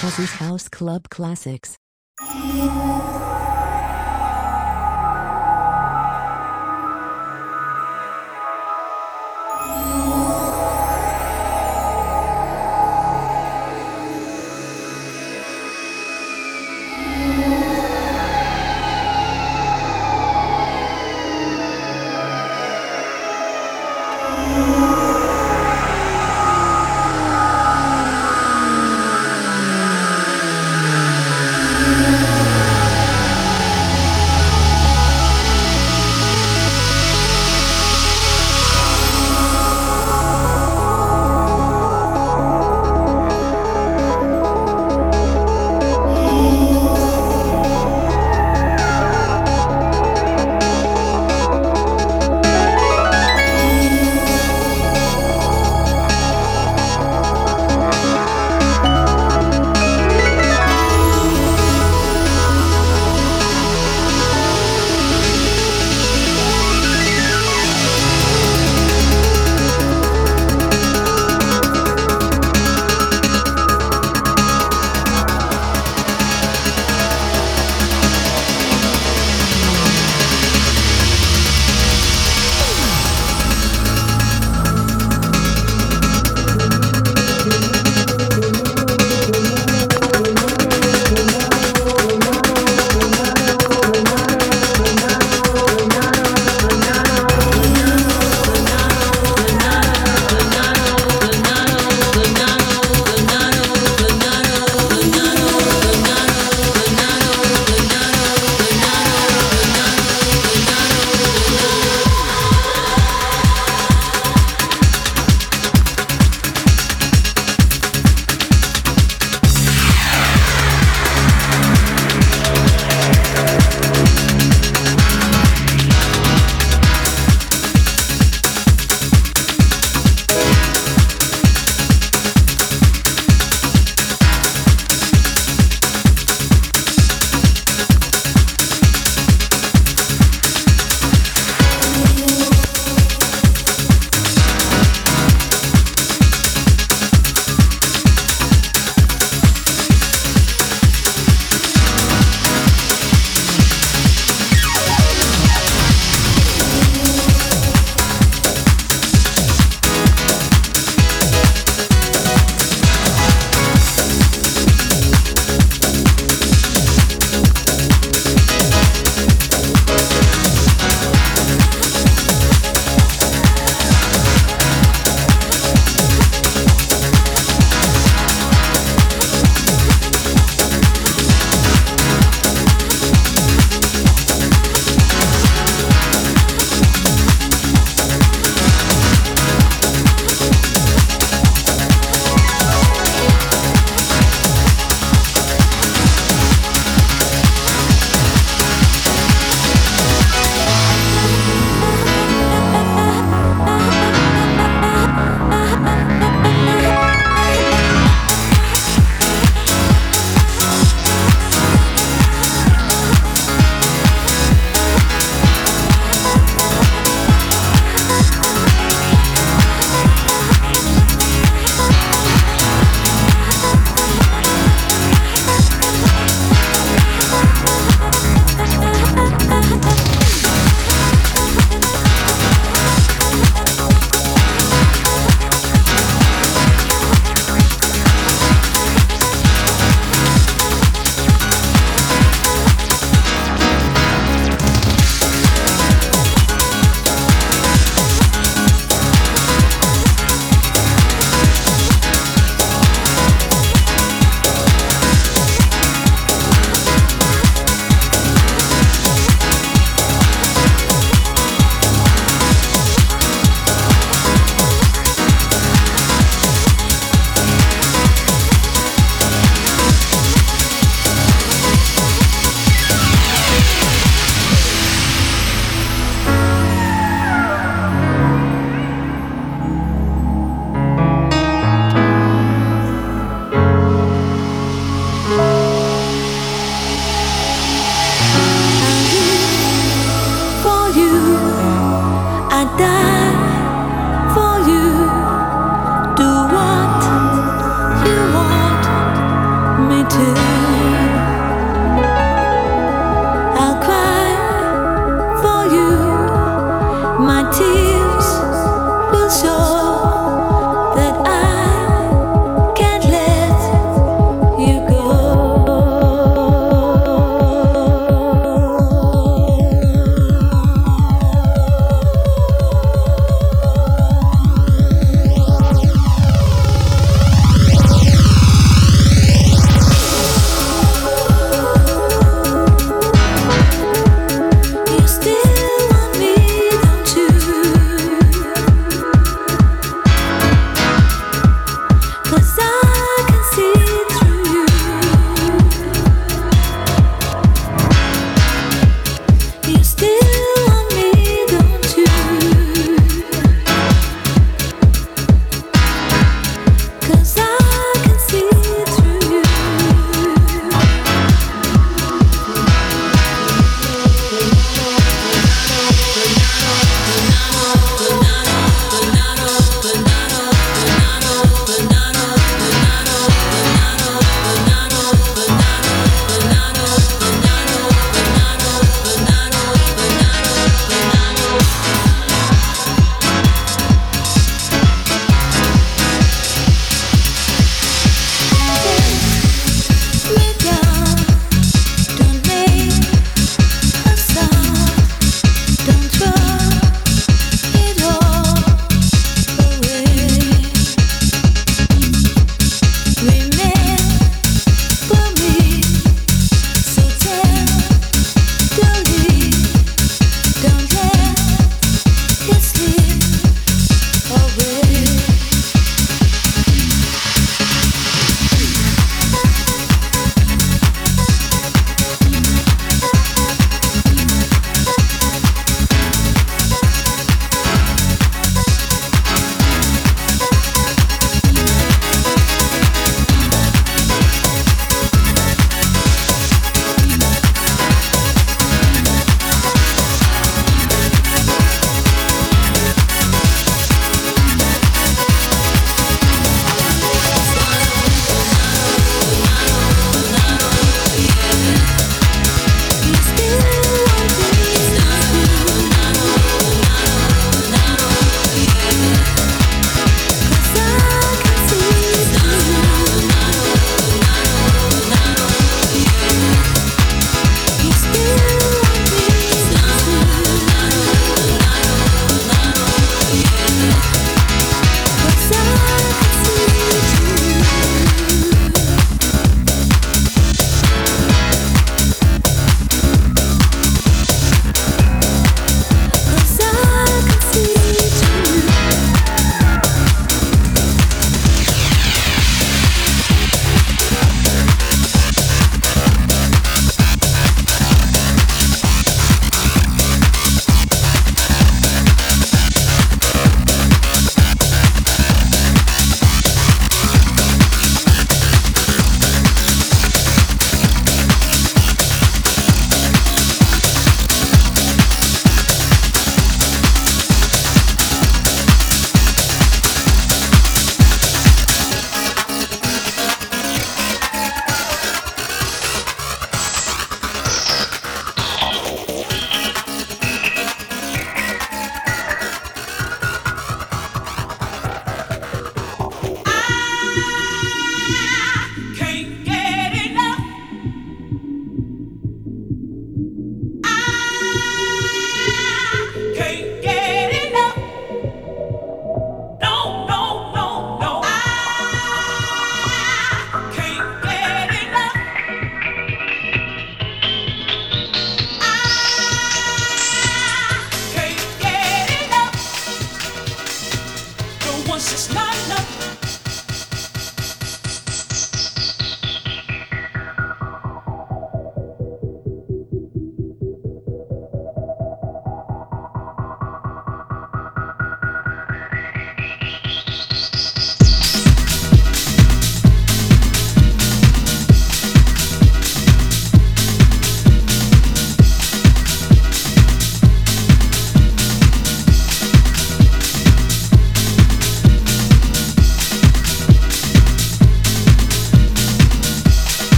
Tussie's House Club Classics.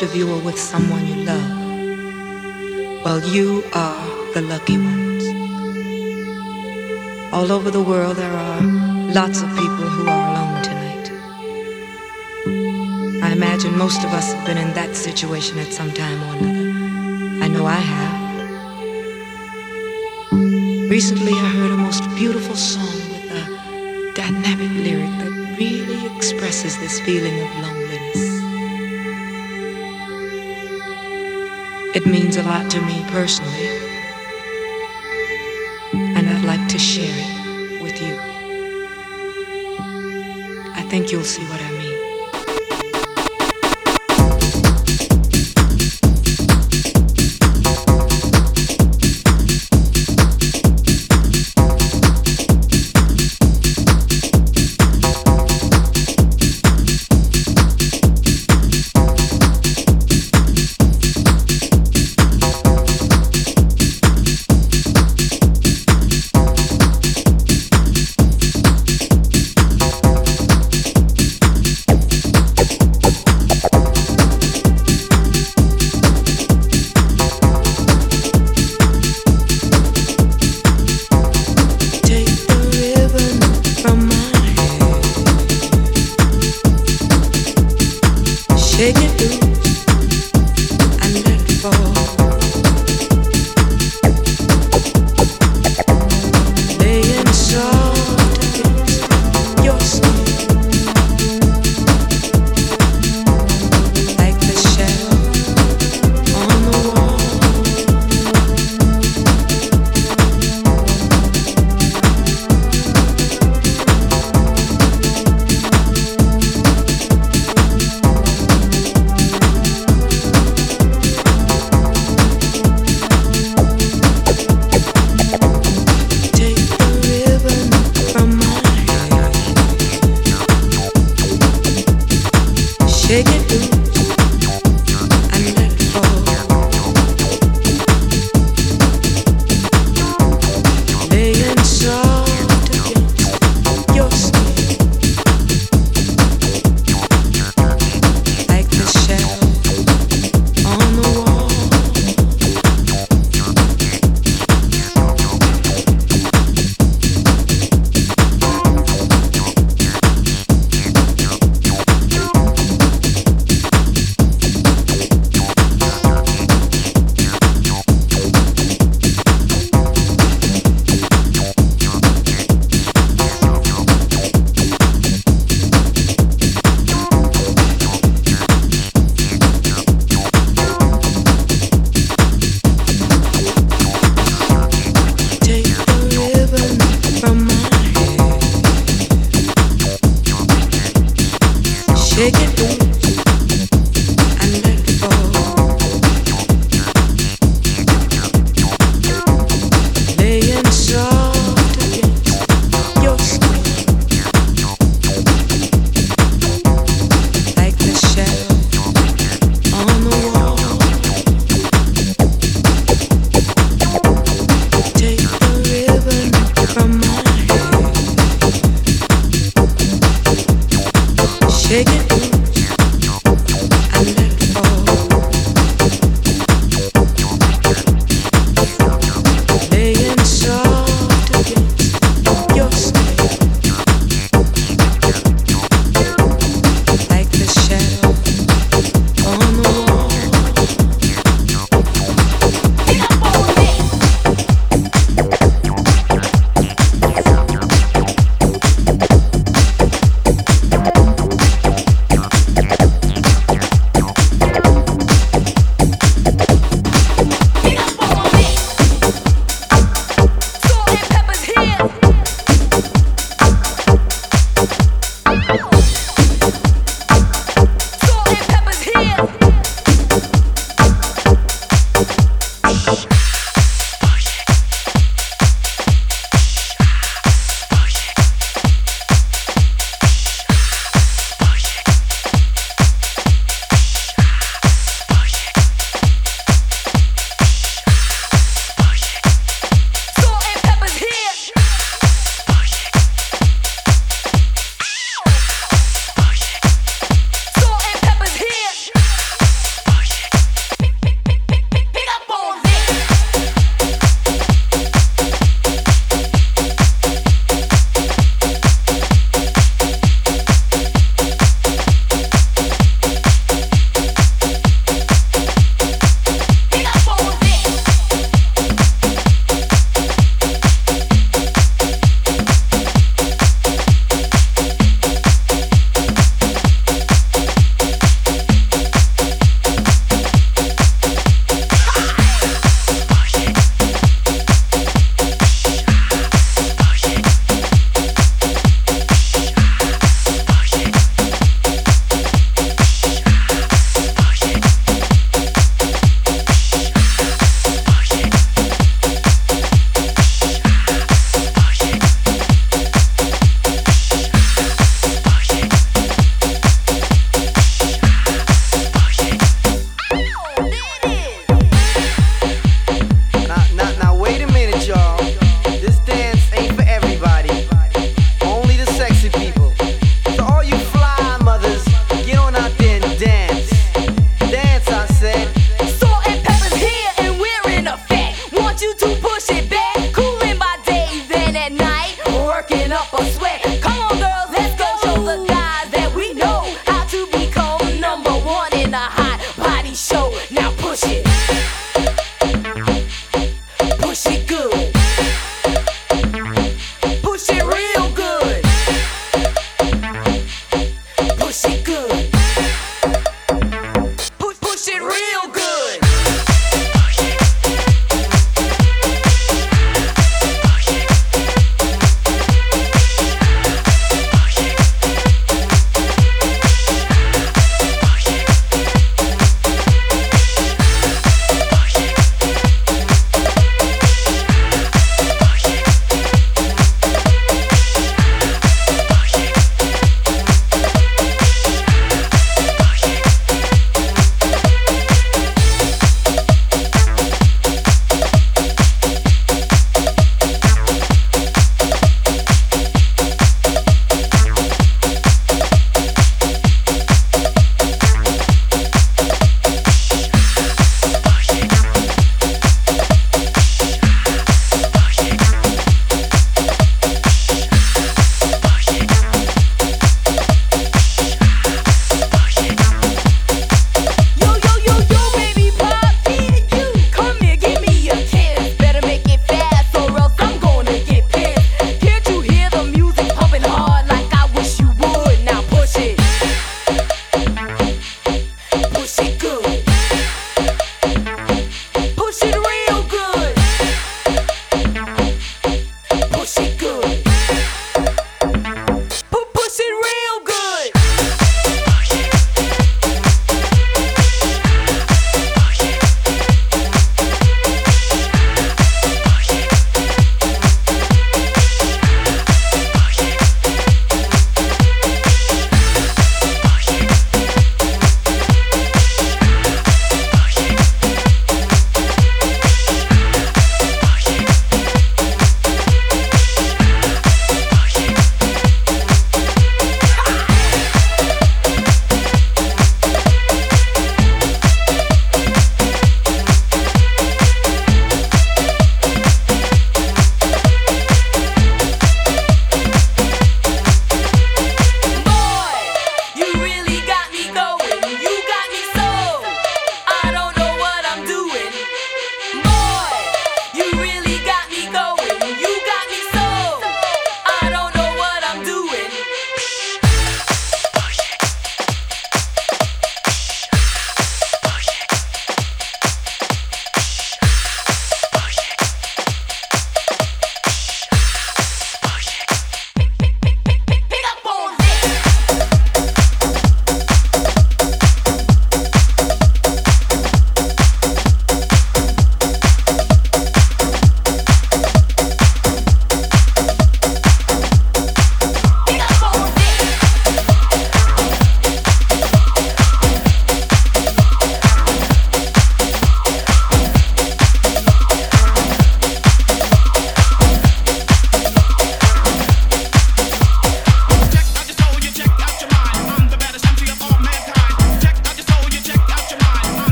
Most of you are with someone you love. Well, you are the lucky ones. All over the world, there are lots of people who are alone tonight. I imagine most of us have been in that situation at some time or another. I know I have. Recently, I heard a most beautiful song with a dynamic lyric that really expresses this feeling of loneliness. Means a lot to me personally,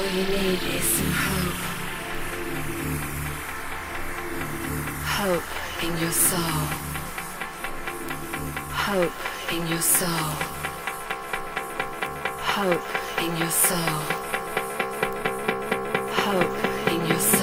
All you need is some hope. Hope in your soul. Hope in your soul. Hope in your soul. Hope in your soul.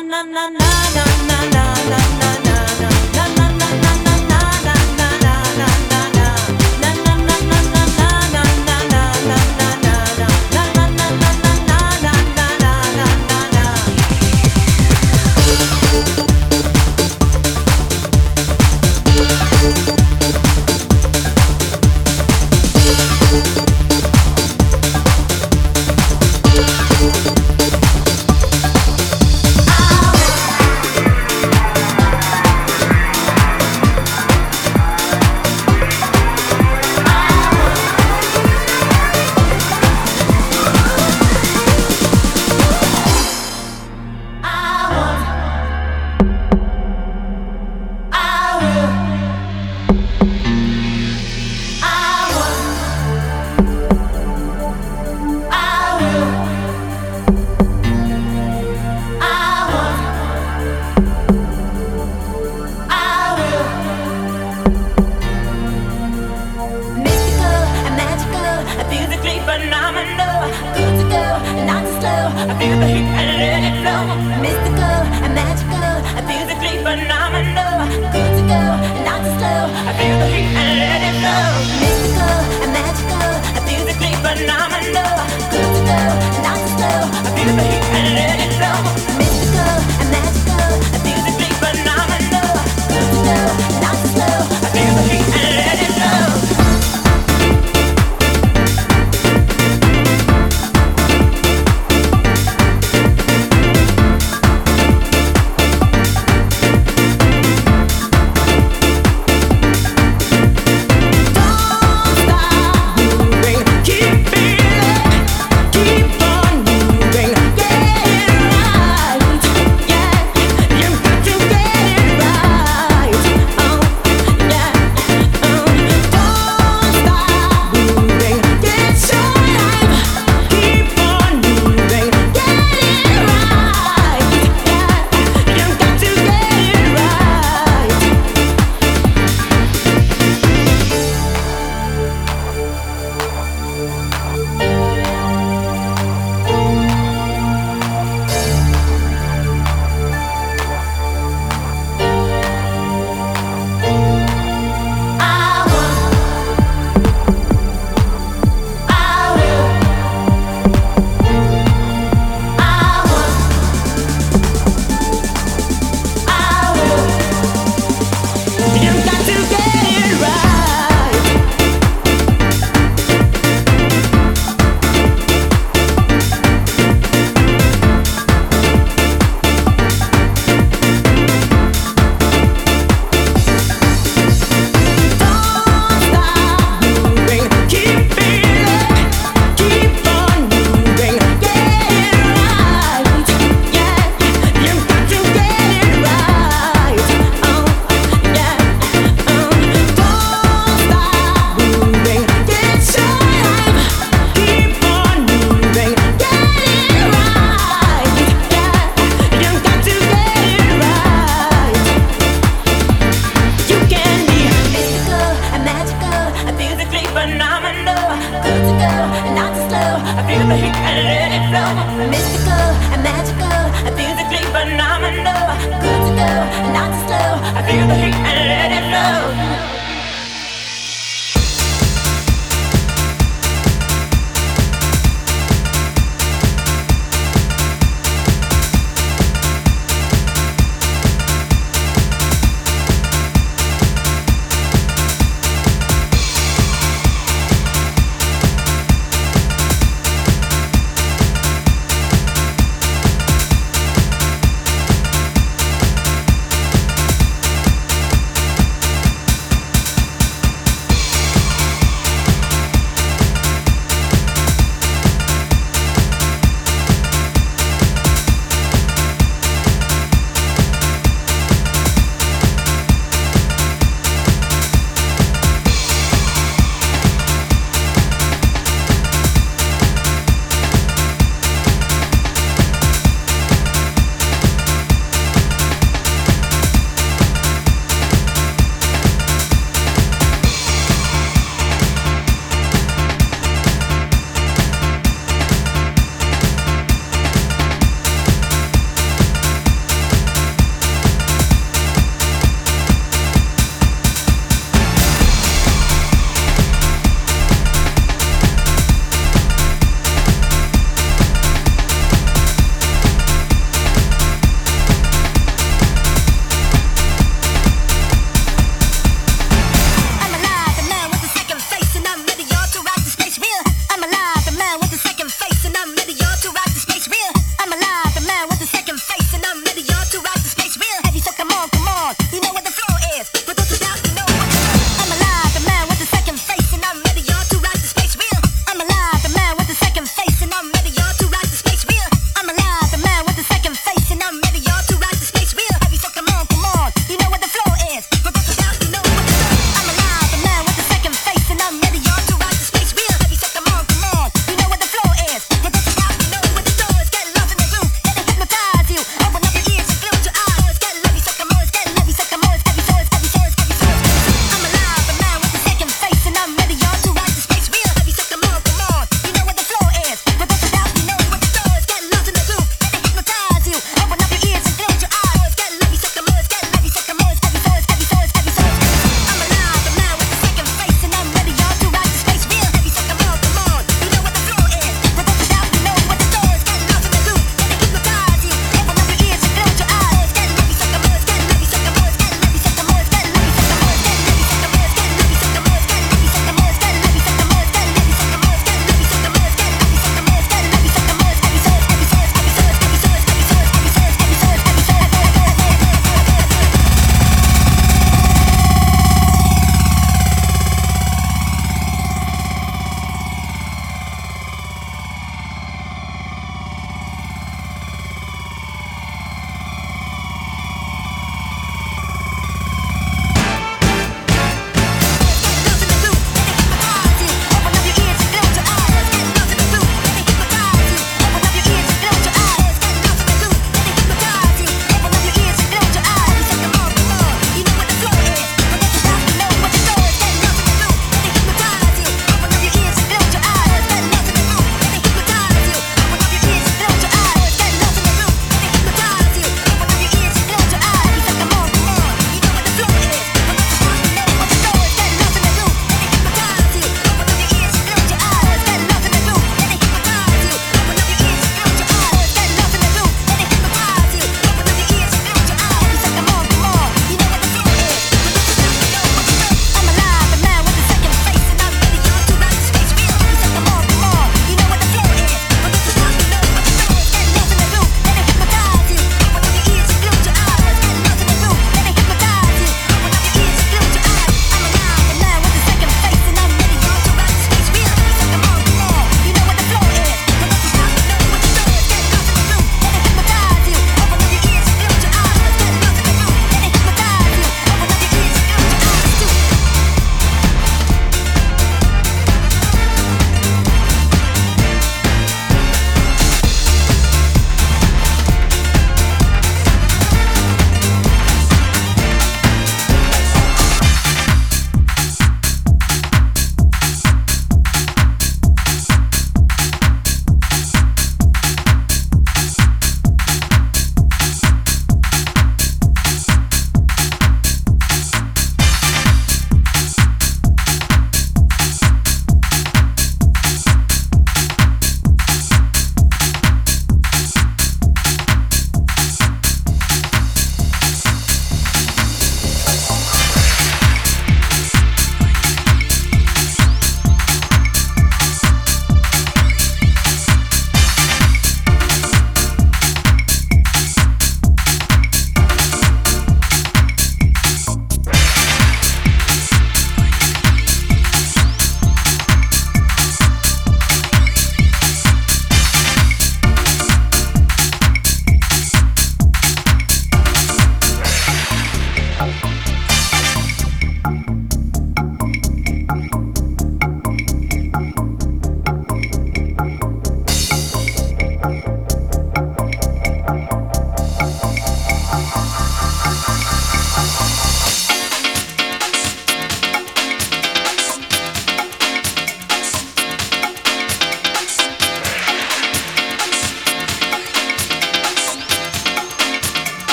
na na na na. flow, good to go, not too slow. I feel the heat and let it flow. Mystical and magical, and physically phenomenal. Good to go, not too slow. I feel the heat and let it flow.